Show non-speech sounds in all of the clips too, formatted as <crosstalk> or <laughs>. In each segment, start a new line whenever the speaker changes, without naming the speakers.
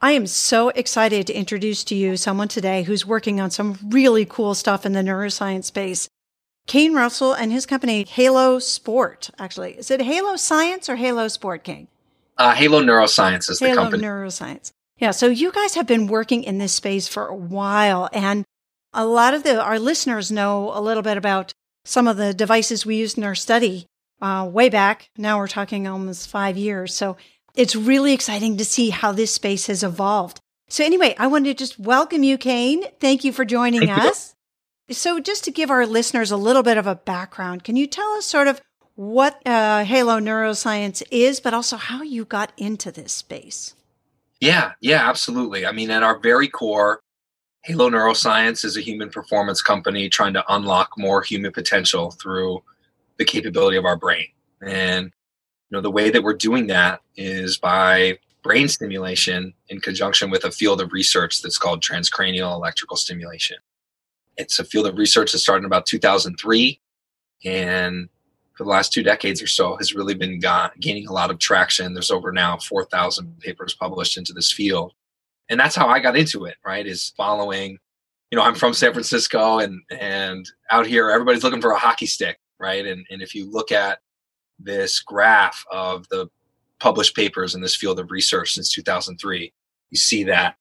I am so excited to introduce to you someone today who's working on some really cool stuff in the neuroscience space. Kane Russell and his company, Halo Sport, actually. Is it Halo Science or Halo Sport, Kane?
Uh, Halo Neuroscience is
Halo
the company.
Halo Neuroscience. Yeah, so you guys have been working in this space for a while, and a lot of the our listeners know a little bit about some of the devices we used in our study uh, way back. Now we're talking almost five years. So it's really exciting to see how this space has evolved. So anyway, I wanted to just welcome you, Kane. Thank you for joining
Thank
us. You. So just to give our listeners a little bit of a background, can you tell us sort of what uh, Halo Neuroscience is, but also how you got into this space?
Yeah, yeah, absolutely. I mean, at our very core, Halo Neuroscience is a human performance company trying to unlock more human potential through the capability of our brain. And you know the way that we're doing that is by brain stimulation in conjunction with a field of research that's called transcranial electrical stimulation. It's a field of research that started in about 2003 and for the last two decades or so has really been gaining a lot of traction. There's over now 4000 papers published into this field. And that's how i got into it right is following you know i'm from san francisco and and out here everybody's looking for a hockey stick right? And and if you look at this graph of the published papers in this field of research since 2003 you see that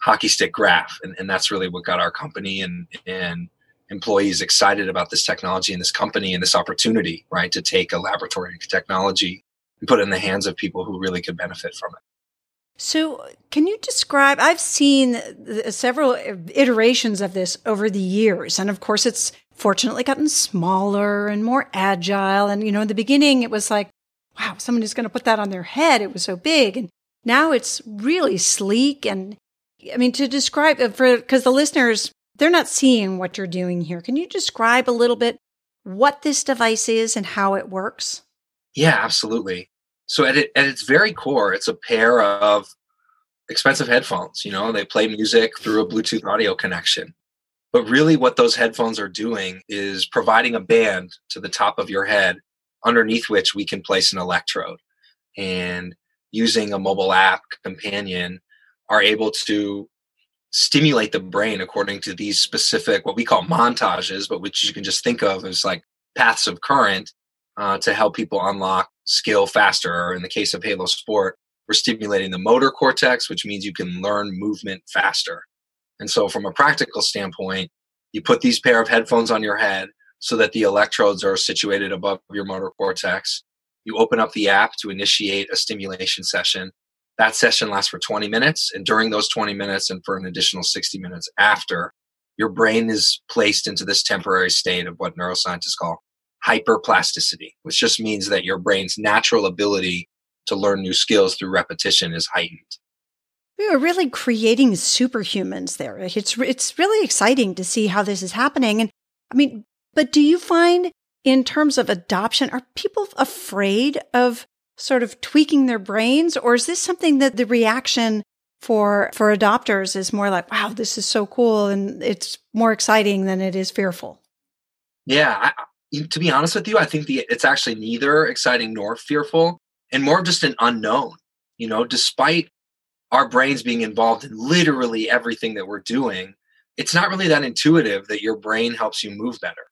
hockey stick graph and, and that's really what got our company and and employees excited about this technology and this company and this opportunity right to take a laboratory technology and put it in the hands of people who really could benefit from it
so, can you describe? I've seen several uh, iterations of this over the years. And of course, it's fortunately gotten smaller and more agile. And, you know, in the beginning, it was like, wow, someone is going to put that on their head. It was so big. And now it's really sleek. And I mean, to describe uh, for, because the listeners, they're not seeing what you're doing here. Can you describe a little bit what this device is and how it works?
Yeah, absolutely. So at, it, at its very core, it's a pair of expensive headphones. You know, they play music through a Bluetooth audio connection. But really, what those headphones are doing is providing a band to the top of your head, underneath which we can place an electrode. And using a mobile app companion, are able to stimulate the brain according to these specific, what we call montages, but which you can just think of as like paths of current uh, to help people unlock skill faster. Or in the case of Halo Sport, we're stimulating the motor cortex, which means you can learn movement faster. And so, from a practical standpoint, you put these pair of headphones on your head so that the electrodes are situated above your motor cortex. You open up the app to initiate a stimulation session. That session lasts for 20 minutes. And during those 20 minutes and for an additional 60 minutes after, your brain is placed into this temporary state of what neuroscientists call hyperplasticity, which just means that your brain's natural ability to learn new skills through repetition is heightened.
We are really creating superhumans there. It's it's really exciting to see how this is happening. And I mean, but do you find in terms of adoption, are people afraid of sort of tweaking their brains, or is this something that the reaction for for adopters is more like, wow, this is so cool, and it's more exciting than it is fearful?
Yeah, I, to be honest with you, I think the it's actually neither exciting nor fearful, and more just an unknown. You know, despite our brains being involved in literally everything that we're doing, it's not really that intuitive that your brain helps you move better,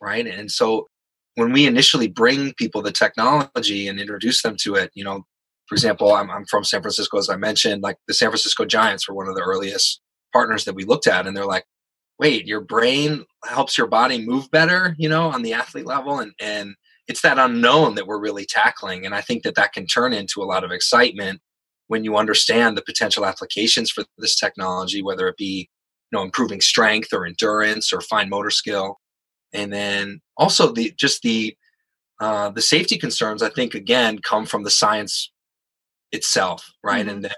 right? And so when we initially bring people the technology and introduce them to it, you know, for example, I'm, I'm from San Francisco, as I mentioned, like the San Francisco Giants were one of the earliest partners that we looked at, and they're like, wait, your brain helps your body move better, you know, on the athlete level, and and it's that unknown that we're really tackling, and I think that that can turn into a lot of excitement when you understand the potential applications for this technology, whether it be you know improving strength or endurance or fine motor skill, and then also the just the uh, the safety concerns. I think again come from the science itself, right? Mm-hmm. And then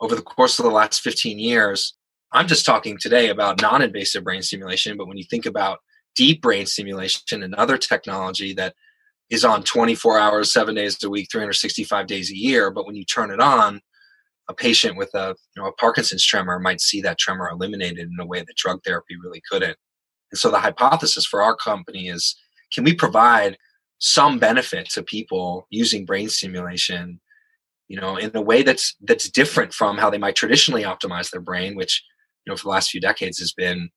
over the course of the last 15 years, I'm just talking today about non invasive brain stimulation, but when you think about deep brain stimulation, another technology that is on 24 hours, seven days a week, 365 days a year, but when you turn it on, a patient with a you know a Parkinson's tremor might see that tremor eliminated in a way that drug therapy really couldn't. And so the hypothesis for our company is can we provide some benefit to people using brain stimulation you know in a way that's that's different from how they might traditionally optimize their brain which you know for the last few decades has been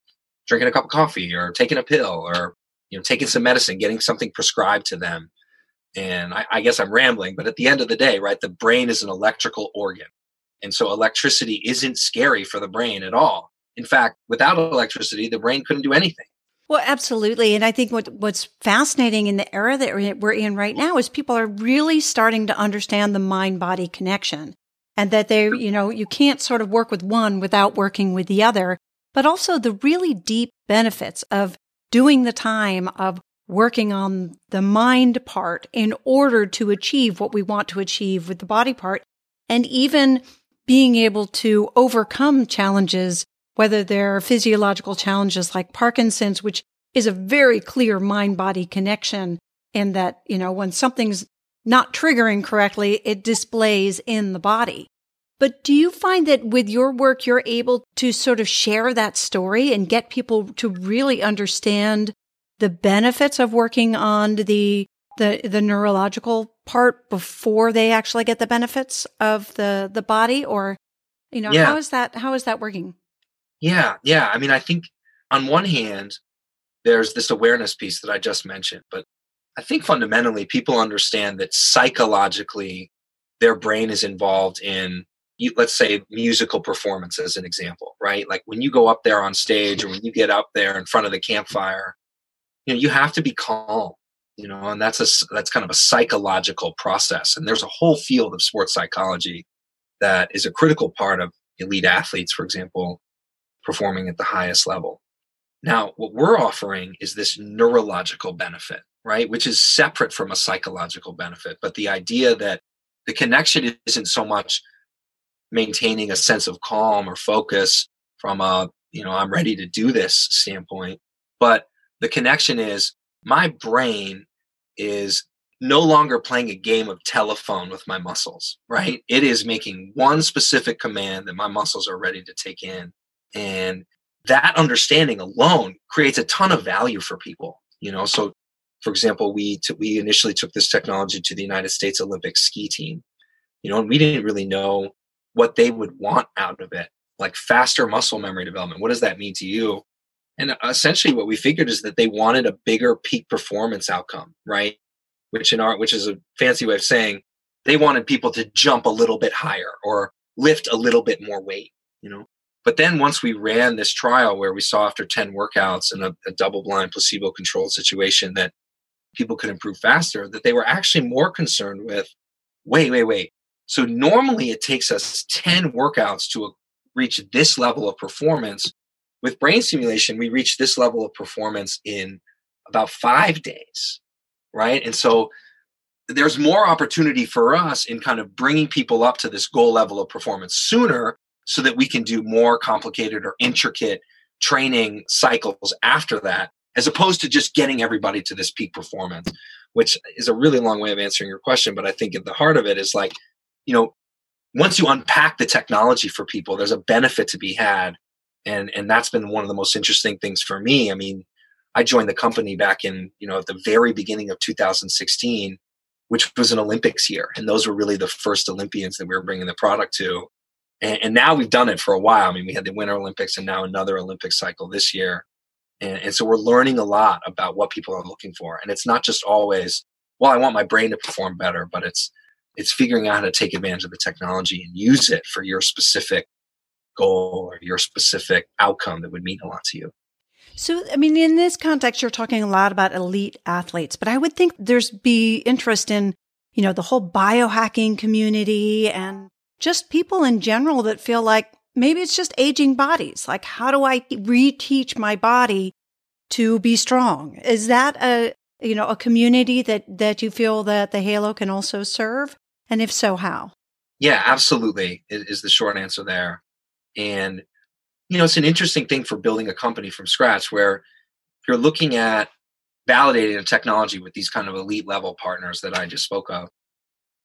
drinking a cup of coffee or taking a pill or you know taking some medicine getting something prescribed to them and I, I guess i'm rambling but at the end of the day right the brain is an electrical organ and so electricity isn't scary for the brain at all. In fact without electricity the brain couldn't do anything.
Well, absolutely. And I think what, what's fascinating in the era that we're in right now is people are really starting to understand the mind body connection and that they, you know, you can't sort of work with one without working with the other, but also the really deep benefits of doing the time of working on the mind part in order to achieve what we want to achieve with the body part and even being able to overcome challenges whether they're physiological challenges like Parkinson's, which is a very clear mind body connection in that, you know, when something's not triggering correctly, it displays in the body. But do you find that with your work, you're able to sort of share that story and get people to really understand the benefits of working on the, the, the neurological part before they actually get the benefits of the, the body? Or, you know, yeah. how is that, how is that working?
Yeah, yeah. I mean, I think on one hand, there's this awareness piece that I just mentioned, but I think fundamentally people understand that psychologically their brain is involved in let's say musical performance as an example, right? Like when you go up there on stage or when you get up there in front of the campfire, you know, you have to be calm, you know, and that's a that's kind of a psychological process. And there's a whole field of sports psychology that is a critical part of elite athletes, for example, performing at the highest level. Now, what we're offering is this neurological benefit, right? Which is separate from a psychological benefit. But the idea that the connection isn't so much maintaining a sense of calm or focus from a, you know, I'm ready to do this standpoint, but the connection is my brain is no longer playing a game of telephone with my muscles, right? It is making one specific command that my muscles are ready to take in and that understanding alone creates a ton of value for people you know? So for example we t- we initially took this technology to the united states olympic ski team you know and we didn't really know what they would want out of it like faster muscle memory development. What does that mean to you and essentially what we figured is that they wanted a bigger peak performance outcome right which in art, which is a fancy way of saying they wanted people to jump a little bit higher or lift a little bit more weight you know but then once we ran this trial where we saw after 10 workouts in a, a double blind placebo controlled situation that people could improve faster, that they were actually more concerned with wait, wait, wait. So normally it takes us 10 workouts to reach this level of performance. With brain stimulation, we reach this level of performance in about five days, right? And so there's more opportunity for us in kind of bringing people up to this goal level of performance sooner so that we can do more complicated or intricate training cycles after that, as opposed to just getting everybody to this peak performance, which is a really long way of answering your question. But I think at the heart of it is like, you know, once you unpack the technology for people, there's a benefit to be had. And, and that's been one of the most interesting things for me. I mean, I joined the company back in, you know, at the very beginning of 2016, which was an Olympics year. And those were really the first Olympians that we were bringing the product to. And, and, now we've done it for a while. I mean, we had the Winter Olympics and now another Olympic cycle this year. And, and so we're learning a lot about what people are looking for. And it's not just always, well, I want my brain to perform better, but it's it's figuring out how to take advantage of the technology and use it for your specific goal or your specific outcome that would mean a lot to you.
So, I mean, in this context, you're talking a lot about elite athletes, but I would think there's be interest in, you know, the whole biohacking community and just people in general that feel like maybe it's just aging bodies. Like, how do I reteach my body to be strong? Is that a, you know, a community that, that you feel that the Halo can also serve? And if so, how?
Yeah, absolutely is the short answer there. And you know, it's an interesting thing for building a company from scratch where you're looking at validating a technology with these kind of elite level partners that I just spoke of.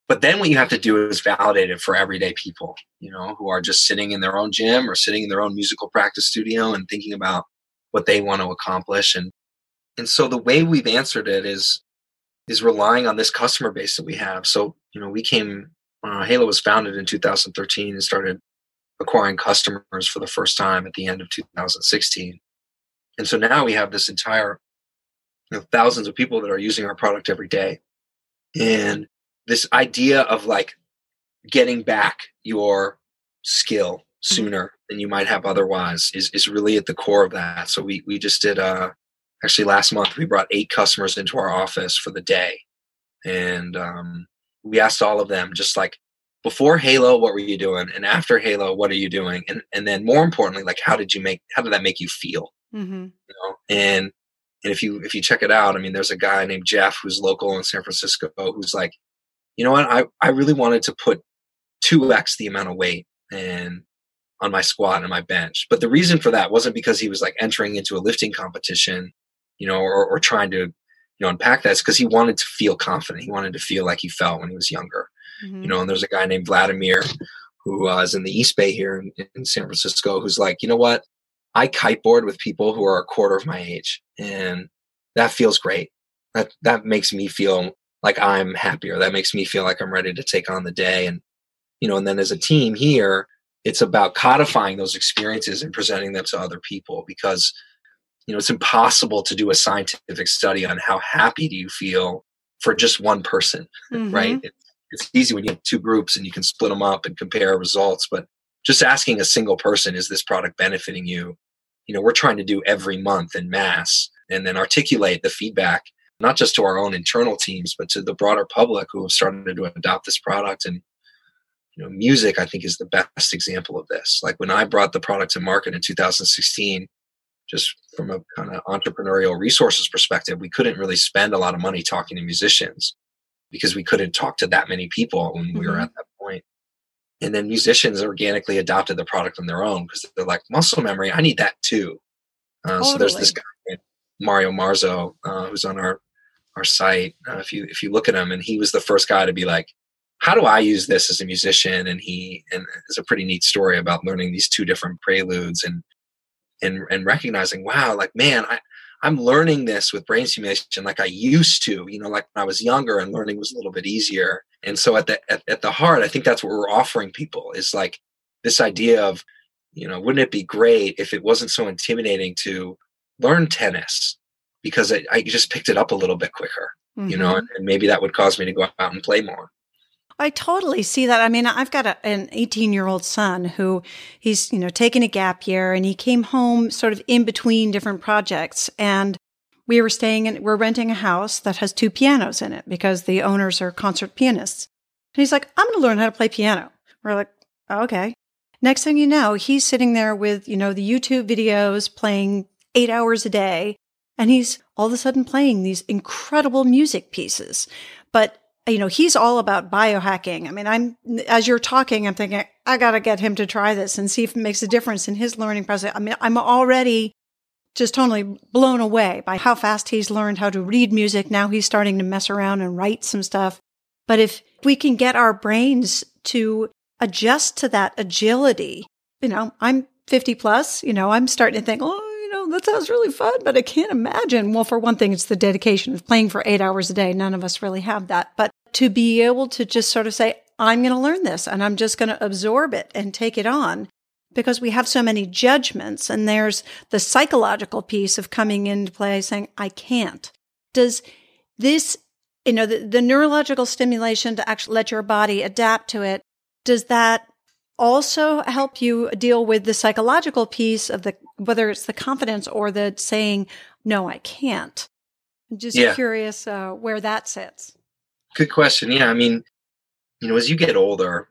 But then what you have to do is validate it for everyday people, you know, who are just sitting in their own gym or sitting in their own musical practice studio and thinking about what they want to accomplish. And and so the way we've answered it is is relying on this customer base that we have. So, you know, we came uh, Halo was founded in 2013 and started acquiring customers for the first time at the end of 2016. And so now we have this entire you know, thousands of people that are using our product every day. And this idea of like getting back your skill mm-hmm. sooner than you might have otherwise is, is really at the core of that. So we, we just did, uh, actually last month, we brought eight customers into our office for the day. And um, we asked all of them just like, before Halo, what were you doing? And after Halo, what are you doing? And and then more importantly, like how did you make how did that make you feel? Mm-hmm. You know, and and if you if you check it out, I mean, there's a guy named Jeff who's local in San Francisco who's like, you know what, I I really wanted to put two x the amount of weight and on my squat and my bench. But the reason for that wasn't because he was like entering into a lifting competition, you know, or, or trying to you know unpack that. It's because he wanted to feel confident. He wanted to feel like he felt when he was younger. Mm-hmm. You know, and there's a guy named Vladimir who uh, is in the East Bay here in, in San Francisco who's like, you know what? I kiteboard with people who are a quarter of my age, and that feels great. That that makes me feel like I'm happier. That makes me feel like I'm ready to take on the day. And you know, and then as a team here, it's about codifying those experiences and presenting them to other people because you know it's impossible to do a scientific study on how happy do you feel for just one person, mm-hmm. right? it's easy when you have two groups and you can split them up and compare results but just asking a single person is this product benefiting you? You know we're trying to do every month in mass and then articulate the feedback not just to our own internal teams but to the broader public who have started to adopt this product. And you know music i think is the best example of this. Like when i brought the product to market in 2016 just from a kind of entrepreneurial resources perspective we couldn't really spend a lot of money talking to musicians because we couldn't talk to that many people when we mm-hmm. were at that point. And then musicians organically adopted the product on their own because they're like, muscle memory, I need that too. Uh, totally. So there's this guy, Mario Marzo, uh, who's on our our site. Uh, if you if you look at him, and he was the first guy to be like, how do I use this as a musician? And he and it's a pretty neat story about learning these two different preludes and and and recognizing, wow, like man, I I'm learning this with brain stimulation like I used to, you know, like when I was younger and learning was a little bit easier. And so at the at, at the heart, I think that's what we're offering people is like this idea of, you know, wouldn't it be great if it wasn't so intimidating to learn tennis because I, I just picked it up a little bit quicker, mm-hmm. you know, mm-hmm. and, and maybe that would cause me to go out and play more.
I totally see that. I mean, I've got a, an 18 year old son who he's, you know, taking a gap year and he came home sort of in between different projects. And we were staying in, we're renting a house that has two pianos in it because the owners are concert pianists. And he's like, I'm going to learn how to play piano. We're like, okay. Next thing you know, he's sitting there with, you know, the YouTube videos playing eight hours a day. And he's all of a sudden playing these incredible music pieces. But you know, he's all about biohacking. I mean, I'm, as you're talking, I'm thinking, I got to get him to try this and see if it makes a difference in his learning process. I mean, I'm already just totally blown away by how fast he's learned how to read music. Now he's starting to mess around and write some stuff. But if we can get our brains to adjust to that agility, you know, I'm 50 plus, you know, I'm starting to think, oh, that sounds really fun, but I can't imagine. Well, for one thing, it's the dedication of playing for eight hours a day. None of us really have that. But to be able to just sort of say, I'm going to learn this and I'm just going to absorb it and take it on because we have so many judgments and there's the psychological piece of coming into play saying, I can't. Does this, you know, the, the neurological stimulation to actually let your body adapt to it, does that also help you deal with the psychological piece of the, whether it's the confidence or the saying, no, I can't? I'm just yeah. curious uh, where that sits.
Good question. Yeah, I mean, you know, as you get older,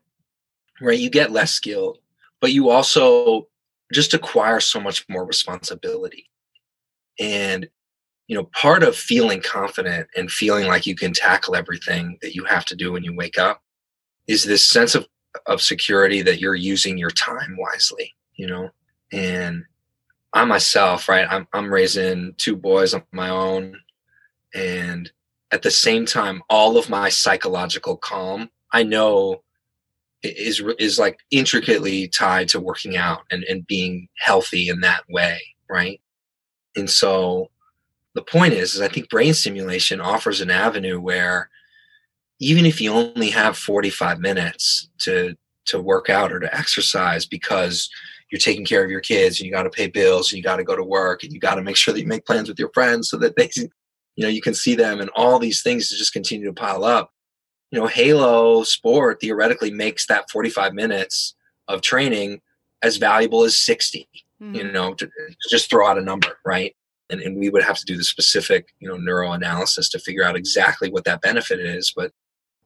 right, you get less skill, but you also just acquire so much more responsibility. And you know, part of feeling confident and feeling like you can tackle everything that you have to do when you wake up is this sense of of security that you're using your time wisely, you know. And I myself, right, I'm, I'm raising two boys on my own. And at the same time, all of my psychological calm, I know is is like intricately tied to working out and, and being healthy in that way, right? And so the point is, is I think brain stimulation offers an avenue where even if you only have 45 minutes to to work out or to exercise because you're taking care of your kids and you got to pay bills and you got to go to work and you got to make sure that you make plans with your friends so that they you know you can see them and all these things just continue to pile up you know halo sport theoretically makes that 45 minutes of training as valuable as 60 mm-hmm. you know to, to just throw out a number right and, and we would have to do the specific you know neuroanalysis to figure out exactly what that benefit is but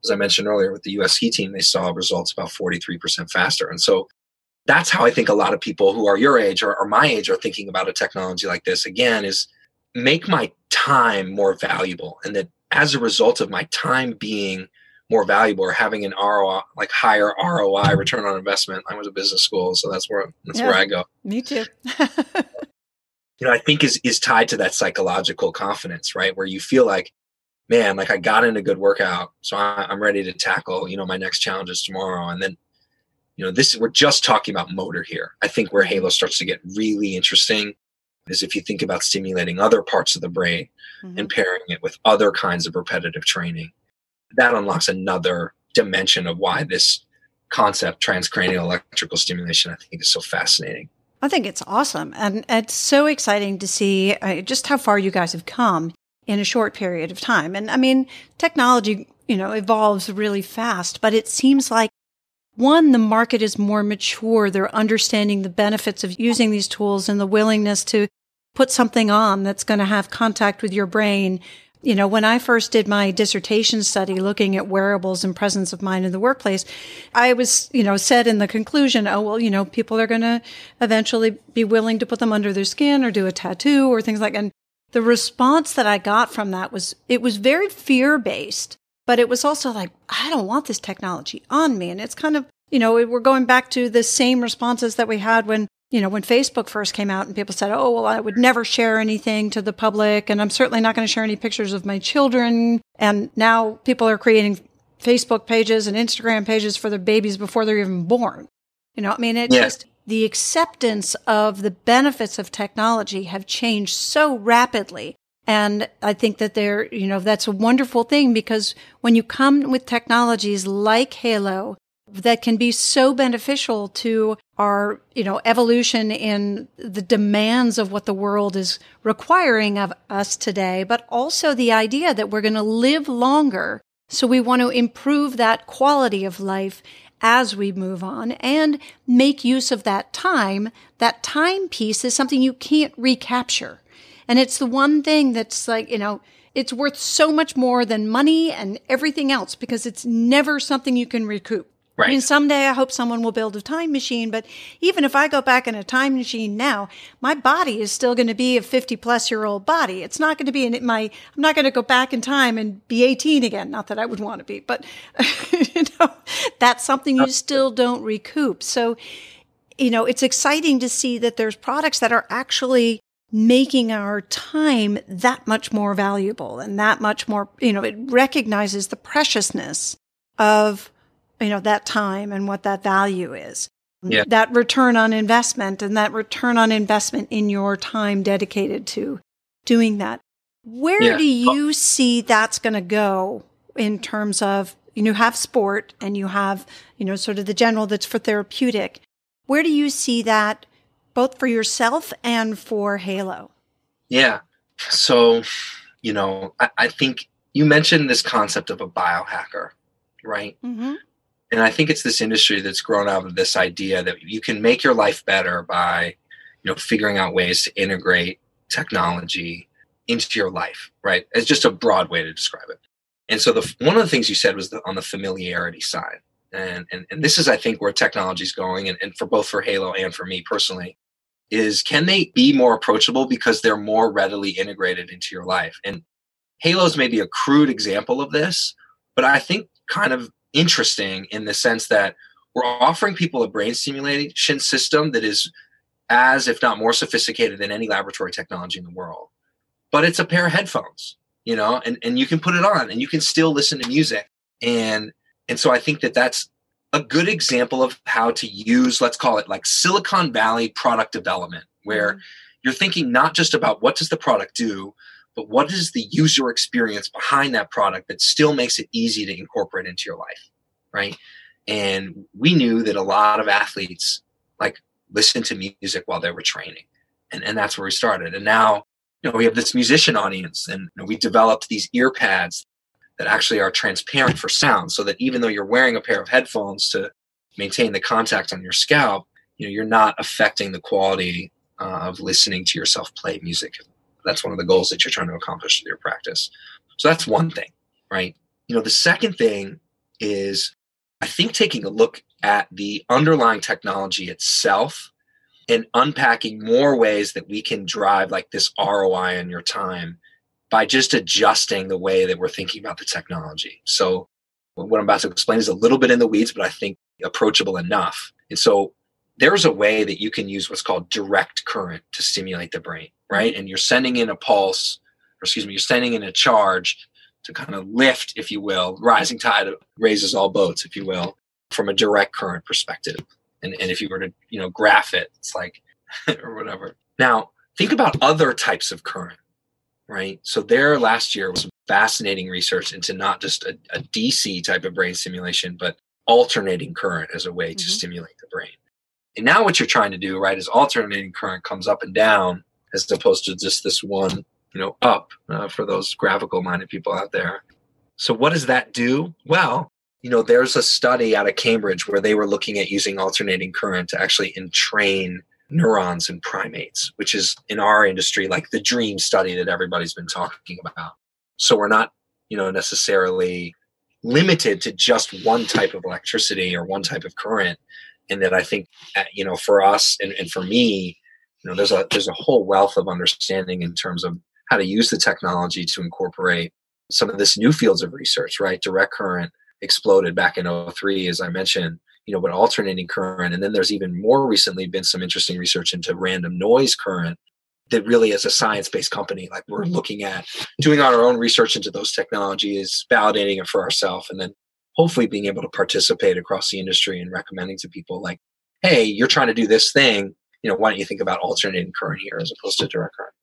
as i mentioned earlier with the us ski team they saw results about 43% faster and so that's how i think a lot of people who are your age or, or my age are thinking about a technology like this again is make my time more valuable and that as a result of my time being more valuable or having an ROI like higher ROI return on investment. I went to business school, so that's where that's yeah, where I go.
Me too. <laughs>
you know, I think is is tied to that psychological confidence, right? Where you feel like, man, like I got in a good workout, so I, I'm ready to tackle, you know, my next challenges tomorrow. And then, you know, this we're just talking about motor here. I think where Halo starts to get really interesting is if you think about stimulating other parts of the brain mm-hmm. and pairing it with other kinds of repetitive training. That unlocks another dimension of why this concept, transcranial electrical stimulation, I think is so fascinating.
I think it's awesome. And it's so exciting to see uh, just how far you guys have come in a short period of time. And I mean, technology, you know, evolves really fast, but it seems like one, the market is more mature. They're understanding the benefits of using these tools and the willingness to put something on that's going to have contact with your brain. You know, when I first did my dissertation study looking at wearables and presence of mind in the workplace, I was, you know, said in the conclusion, oh, well, you know, people are going to eventually be willing to put them under their skin or do a tattoo or things like, and the response that I got from that was, it was very fear based but it was also like, I don't want this technology on me. And it's kind of, you know, we're going back to the same responses that we had when, you know, when Facebook first came out and people said, oh, well, I would never share anything to the public. And I'm certainly not going to share any pictures of my children. And now people are creating Facebook pages and Instagram pages for their babies before they're even born. You know, I mean, it yeah. just, the acceptance of the benefits of technology have changed so rapidly and I think that they're, you know, that's a wonderful thing because when you come with technologies like Halo that can be so beneficial to our, you know, evolution in the demands of what the world is requiring of us today, but also the idea that we're going to live longer. So we want to improve that quality of life as we move on and make use of that time. That time piece is something you can't recapture. And it's the one thing that's like, you know, it's worth so much more than money and everything else because it's never something you can recoup. Right. I mean, someday I hope someone will build a time machine, but even if I go back in a time machine now, my body is still going to be a 50 plus year old body. It's not going to be in my, I'm not going to go back in time and be 18 again. Not that I would want to be, but <laughs> you know, that's something you still don't recoup. So, you know, it's exciting to see that there's products that are actually making our time that much more valuable and that much more, you know, it recognizes the preciousness of, you know, that time and what that value is. Yeah. That return on investment and that return on investment in your time dedicated to doing that. Where yeah. do you see that's going to go in terms of, you know, have sport and you have, you know, sort of the general that's for therapeutic. Where do you see that both for yourself and for Halo?
Yeah. So, you know, I, I think you mentioned this concept of a biohacker, right? Mm-hmm. And I think it's this industry that's grown out of this idea that you can make your life better by, you know, figuring out ways to integrate technology into your life, right? It's just a broad way to describe it. And so the one of the things you said was the, on the familiarity side, and, and and this is I think where technology is going, and, and for both for Halo and for me personally, is can they be more approachable because they're more readily integrated into your life? And Halo's maybe a crude example of this, but I think kind of interesting in the sense that we're offering people a brain stimulation system that is as, if not more sophisticated than any laboratory technology in the world. But it's a pair of headphones, you know, and, and you can put it on and you can still listen to music. And and so I think that that's a good example of how to use, let's call it like Silicon Valley product development, where mm-hmm. you're thinking not just about what does the product do, but what is the user experience behind that product that still makes it easy to incorporate into your life, right? And we knew that a lot of athletes like listen to music while they were training. And, and that's where we started. And now, you know, we have this musician audience and you know, we developed these ear pads that actually are transparent for sound so that even though you're wearing a pair of headphones to maintain the contact on your scalp, you know, you're not affecting the quality uh, of listening to yourself play music. That's one of the goals that you're trying to accomplish with your practice. So that's one thing, right? You know, the second thing is I think taking a look at the underlying technology itself and unpacking more ways that we can drive like this ROI on your time by just adjusting the way that we're thinking about the technology. So what I'm about to explain is a little bit in the weeds, but I think approachable enough. And so there's a way that you can use what's called direct current to stimulate the brain, right? And you're sending in a pulse, or excuse me, you're sending in a charge to kind of lift, if you will, rising tide raises all boats, if you will, from a direct current perspective. And, and if you were to, you know, graph it, it's like, <laughs> or whatever. Now, think about other types of current, right? So there last year was some fascinating research into not just a, a DC type of brain stimulation, but alternating current as a way to mm-hmm. stimulate the brain. And now what you're trying to do, right, is alternating current comes up and down as opposed to just this one you know, up uh, for those graphical minded people out there. So, what does that do? Well, you know, there's a study out of Cambridge where they were looking at using alternating current to actually entrain neurons in primates, which is in our industry like the dream study that everybody's been talking about. So, we're not, you know, necessarily limited to just one type of electricity or one type of current. And that I think, uh, you know, for us and, and for me, you know, there's a there's a whole wealth of understanding in terms of how to use the technology to incorporate some of this new fields of research, right? Direct current exploded back in 03, as I mentioned, you know, but alternating current. And then there's even more recently been some interesting research into random noise current that really is a science-based company. Like we're looking at doing our own research into those technologies, validating it for ourselves, and then hopefully being able to participate across the industry and recommending to people like, hey, you're trying to do this thing, you know, why don't you think about alternating current here as opposed to direct current?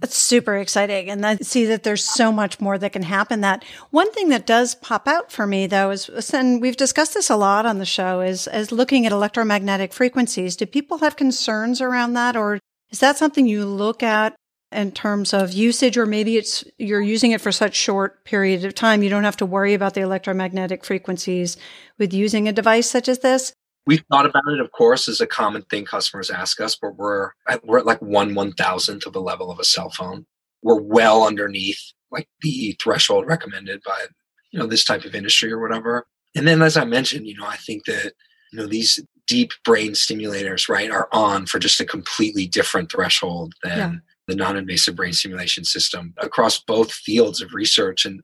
That's super exciting. And I see that there's so much more that can happen. That one thing that does pop out for me though is, and we've discussed this a lot on the show is, is looking at electromagnetic frequencies. Do people have concerns around that? Or is that something you look at in terms of usage, or maybe it's, you're using it for such short period of time. You don't have to worry about the electromagnetic frequencies with using a device such as this.
We've thought about it, of course, as a common thing customers ask us, but we're at, we're at like one one thousandth of the level of a cell phone. We're well underneath like the threshold recommended by you know this type of industry or whatever. And then, as I mentioned, you know, I think that you know these deep brain stimulators, right, are on for just a completely different threshold than yeah. the non-invasive brain stimulation system across both fields of research and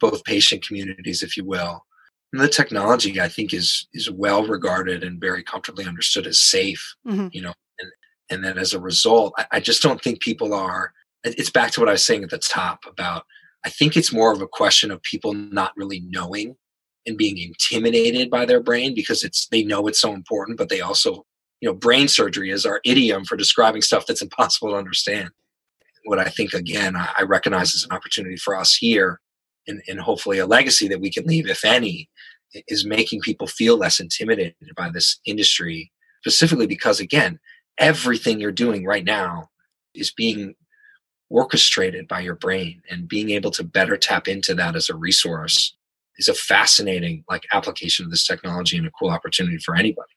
both patient communities, if you will. The technology, I think, is is well regarded and very comfortably understood as safe. Mm-hmm. You know, and and then as a result, I, I just don't think people are. It's back to what I was saying at the top about. I think it's more of a question of people not really knowing and being intimidated by their brain because it's they know it's so important, but they also, you know, brain surgery is our idiom for describing stuff that's impossible to understand. What I think again, I, I recognize as an opportunity for us here and, and hopefully a legacy that we can leave, if any, is making people feel less intimidated by this industry, specifically because, again, everything you're doing right now is being orchestrated by your brain and being able to better tap into that as a resource is a fascinating like application of this technology and a cool opportunity for anybody.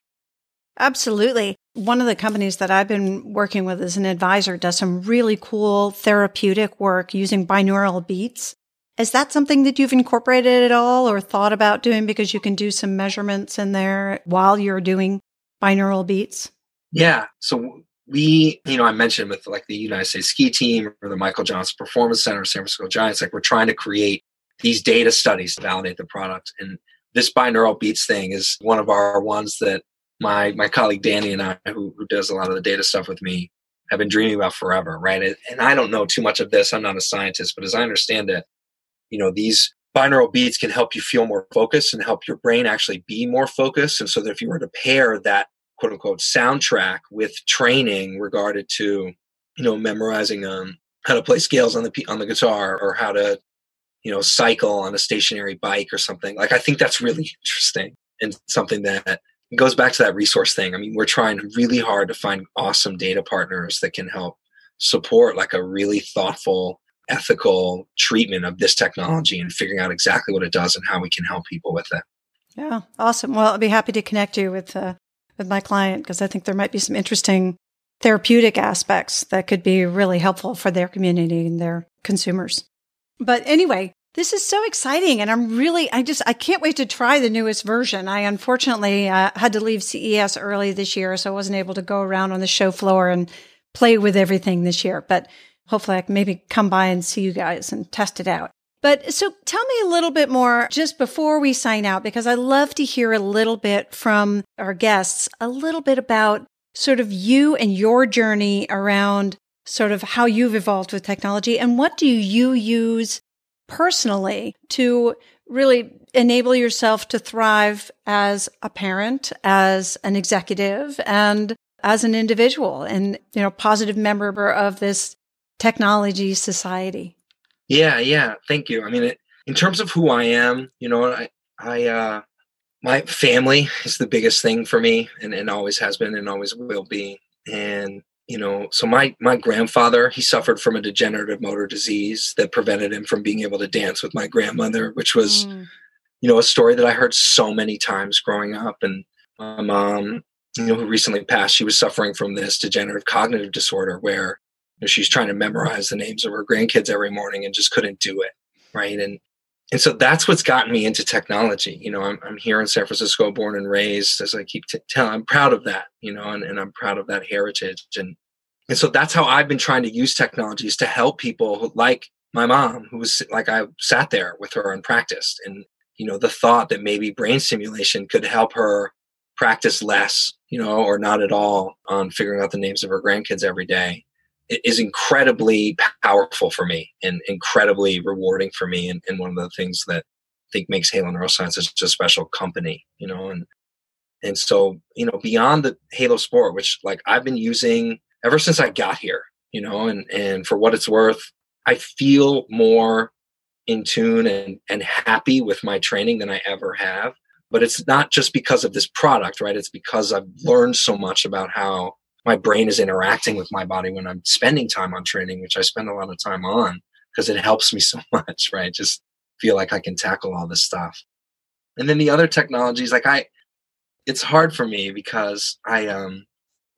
Absolutely. One of the companies that i've been working with as an advisor does some really cool therapeutic work using binaural beats is that something that you've incorporated at all or thought about doing because you can do some measurements in there while you're doing binaural beats?
Yeah. So we, you know, I mentioned with like the United States ski team or the Michael Johnson Performance Center, San Francisco Giants, like we're trying to create these data studies to validate the product. And this binaural beats thing is one of our ones that my my colleague Danny and I, who, who does a lot of the data stuff with me, have been dreaming about forever, right? And I don't know too much of this. I'm not a scientist, but as I understand it, you know, these binaural beats can help you feel more focused and help your brain actually be more focused. And so that if you were to pair that quote unquote soundtrack with training regarded to, you know, memorizing um, how to play scales on the on the guitar or how to, you know, cycle on a stationary bike or something. Like I think that's really interesting and something that goes back to that resource thing. I mean, we're trying really hard to find awesome data partners that can help support like a really thoughtful, ethical treatment of this technology and figuring out exactly what it does and how we can help people with it.
Yeah, awesome. Well, I'll be happy to connect you with uh, with my client because I think there might be some interesting therapeutic aspects that could be really helpful for their community and their consumers. But anyway, this is so exciting. And I'm really, I just, I can't wait to try the newest version. I unfortunately uh, had to leave CES early this year, so I wasn't able to go around on the show floor and play with everything this year. But hopefully I can maybe come by and see you guys and test it out. But so tell me a little bit more just before we sign out, because I love to hear a little bit from our guests, a little bit about sort of you and your journey around sort of how you've evolved with technology and what do you use personally to really enable yourself to thrive as a parent, as an executive, and as an individual and, you know, positive member of this technology society.
Yeah, yeah. Thank you. I mean, it, in terms of who I am, you know, I, I, uh, my family is the biggest thing for me and, and always has been and always will be. And you know so my my grandfather he suffered from a degenerative motor disease that prevented him from being able to dance with my grandmother which was mm. you know a story that i heard so many times growing up and my mom you know who recently passed she was suffering from this degenerative cognitive disorder where she's trying to memorize the names of her grandkids every morning and just couldn't do it right and and so that's what's gotten me into technology. You know, I'm, I'm here in San Francisco, born and raised, as I keep t- telling, I'm proud of that, you know, and, and I'm proud of that heritage. And, and so that's how I've been trying to use technologies to help people like my mom, who was like, I sat there with her and practiced. And, you know, the thought that maybe brain stimulation could help her practice less, you know, or not at all on figuring out the names of her grandkids every day is incredibly powerful for me and incredibly rewarding for me and, and one of the things that I think makes Halo Neuroscience such a special company, you know, and and so, you know, beyond the Halo Sport, which like I've been using ever since I got here, you know, and and for what it's worth, I feel more in tune and, and happy with my training than I ever have. But it's not just because of this product, right? It's because I've learned so much about how my brain is interacting with my body when I'm spending time on training, which I spend a lot of time on because it helps me <laughs> so much, right? Just feel like I can tackle all this stuff. And then the other technologies, like I, it's hard for me because I, um,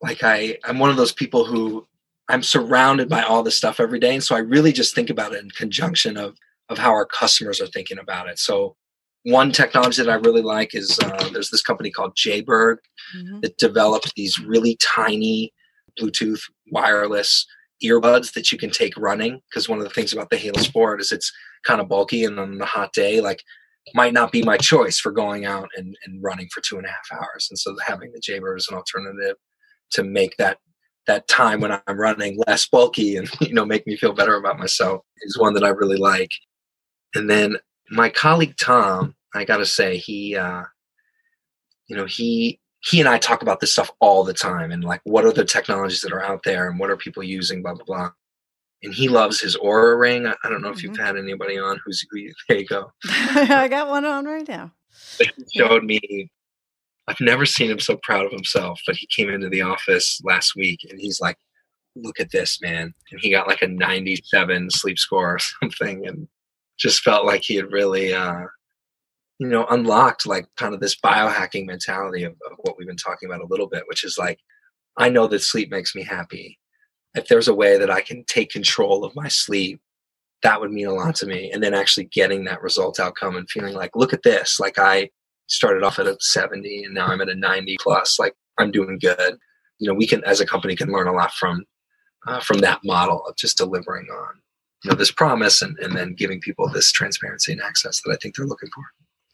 like I, I'm one of those people who I'm surrounded by all this stuff every day. And so I really just think about it in conjunction of, of how our customers are thinking about it. So one technology that I really like is uh, there's this company called Jaybird mm-hmm. that developed these really tiny Bluetooth wireless earbuds that you can take running. Because one of the things about the Halo Sport is it's kind of bulky, and on the hot day, like might not be my choice for going out and, and running for two and a half hours. And so having the Jaybird as an alternative to make that that time when I'm running less bulky and <laughs> you know make me feel better about myself is one that I really like. And then my colleague Tom, I got to say, he, uh, you know, he he and I talk about this stuff all the time, and like, what are the technologies that are out there, and what are people using, blah blah blah. And he loves his Oura ring. I, I don't know if mm-hmm. you've had anybody on who's who. You, there you go. <laughs>
I got one on right now.
He showed me. I've never seen him so proud of himself, but he came into the office last week and he's like, "Look at this, man!" And he got like a 97 sleep score or <laughs> something, and just felt like he had really uh, you know unlocked like kind of this biohacking mentality of, of, what we've been talking about a little bit which is like i know that sleep makes me happy. If there's a way that i can take control of my sleep that would mean a lot to me. And then actually getting that result outcome and feeling like look at this like i started off at a 70 and now i'm at a 90 plus like i'm doing good. You know we can as a company can learn a lot from uh, from that model of just delivering on you know this promise and, and then giving people this transparency and access that I think they're looking for.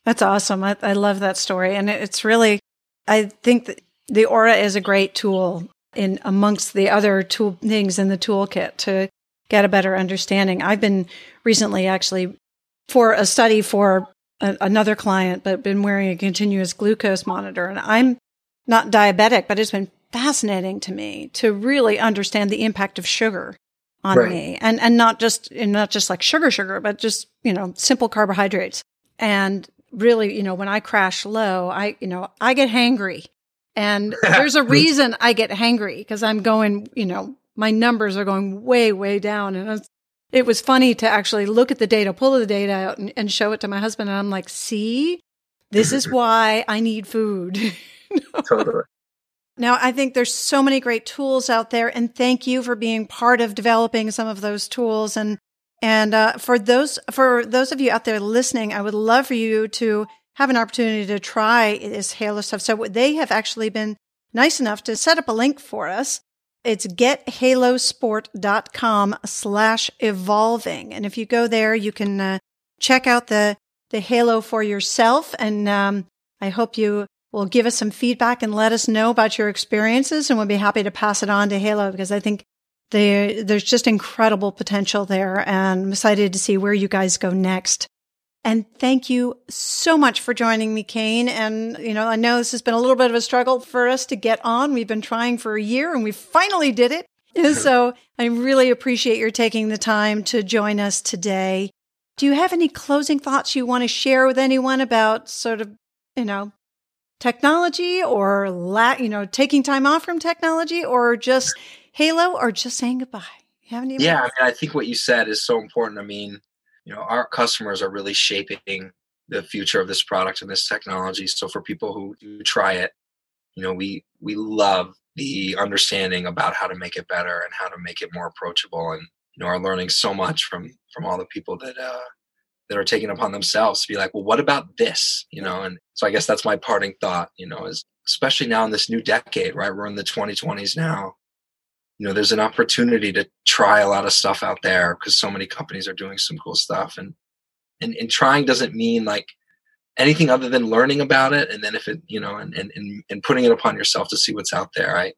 That's awesome. I, I love that story. And it's really, I think that the Oura is a great tool in amongst the other tool things in the toolkit to get a better understanding. I've been recently actually for a study for a, another client, but been wearing a continuous glucose monitor and I'm not diabetic, but it's been fascinating to me to really understand the impact of sugar on right. me and, and not just, and not just like sugar, sugar, but just, you know, simple carbohydrates. And really, you know, when I crash low, I, you know, I get hangry and <laughs> there's a reason I get hangry because I'm going, you know, my numbers are going way, way down. And it was funny to actually look at the data, pull the data out and, and show it to my husband. And I'm like, see, this is <laughs> why I need food. <laughs> totally. Now, I think there's so many great tools out there, and thank you for being part of developing some of those tools. And and uh, for those for those of you out there listening, I would love for you to have an opportunity to try this Halo stuff. So they have actually been nice enough to set up a link for us. It's gethalosport.com slash evolving. And if you go there, you can uh, check out the, the Halo for yourself. And um, I hope you will give us some feedback and let us know about your experiences. And we'll be happy to pass it on to Halo because I think there's just incredible potential there. And I'm excited to see where you guys go next. And thank you so much for joining me, Kane. And, you know, I know this has been a little bit of a struggle for us to get on. We've been trying for a year and we finally did it. so I really appreciate your taking the time to join us today. Do you have any closing thoughts you want to share with anyone about sort of, you know, technology or la- you know, taking time off from technology or just Halo or just saying goodbye?
You have any yeah, I mean, I think what you said is so important. I mean, you know our customers are really shaping the future of this product and this technology so for people who do try it you know we we love the understanding about how to make it better and how to make it more approachable and you know are learning so much from from all the people that uh that are taking upon themselves to be like well what about this? You know and so i guess that's my parting thought you know is especially now in this new decade right? We're in the 2020s now. You know there's an opportunity to try a lot of stuff out there because so many companies are doing some cool stuff. And and, and trying doesn't mean like anything other than learning about it and then if it you know and, and and and putting it upon yourself to see what's out there i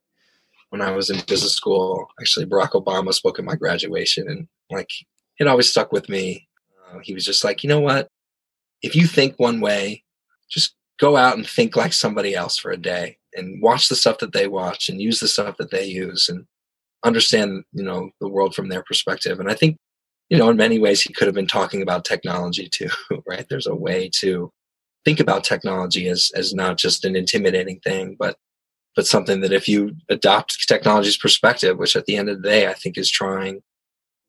when i was in business school actually barack obama spoke at my graduation and like it always stuck with me Uh, he was just like you know what? If you think one way just go out and think like somebody else for a day and watch the stuff that they watch and use the stuff that they use and understand you know the world from their perspective. And i think you know in many ways he could have been talking about technology too <laughs> right? There's a way to think about technology as as not just an intimidating thing but but something that if you adopt technology's perspective which at the end of the day i think is trying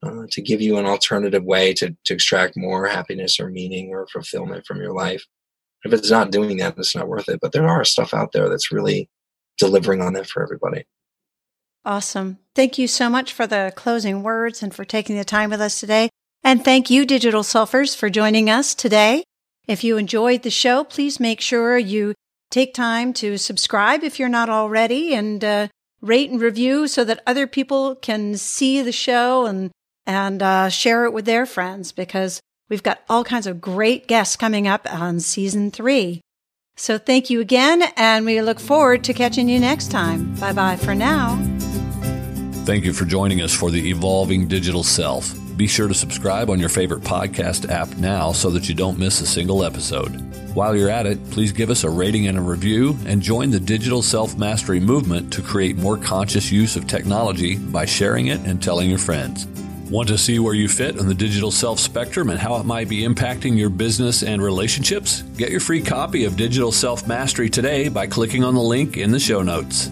uh, to give you an alternative way to, to extract more happiness or meaning or fulfillment from your life if it's not doing that it's not worth it but there are stuff out there that's really delivering on that for everybody
Awesome. Thank you so much for the closing words and for taking the time with us today. And thank you, Digital Selfers, for joining us today. If you enjoyed the show, please make sure you take time to subscribe if you're not already and uh, rate and review so that other people can see the show and and uh, share it with their friends because we've got all kinds of great guests coming up on season three. So thank you again, and we look forward to catching you next time. Bye bye for now.
Thank you for joining us for the Evolving Digital Self. Be sure to subscribe on your favorite podcast app now so that you don't miss a single episode. While you're at it, please give us a rating and a review and join the digital self mastery movement to create more conscious use of technology by sharing it and telling your friends. Want to see where you fit on the digital self spectrum and how it might be impacting your business and relationships? Get your free copy of Digital Self Mastery today by clicking on the link in the show notes.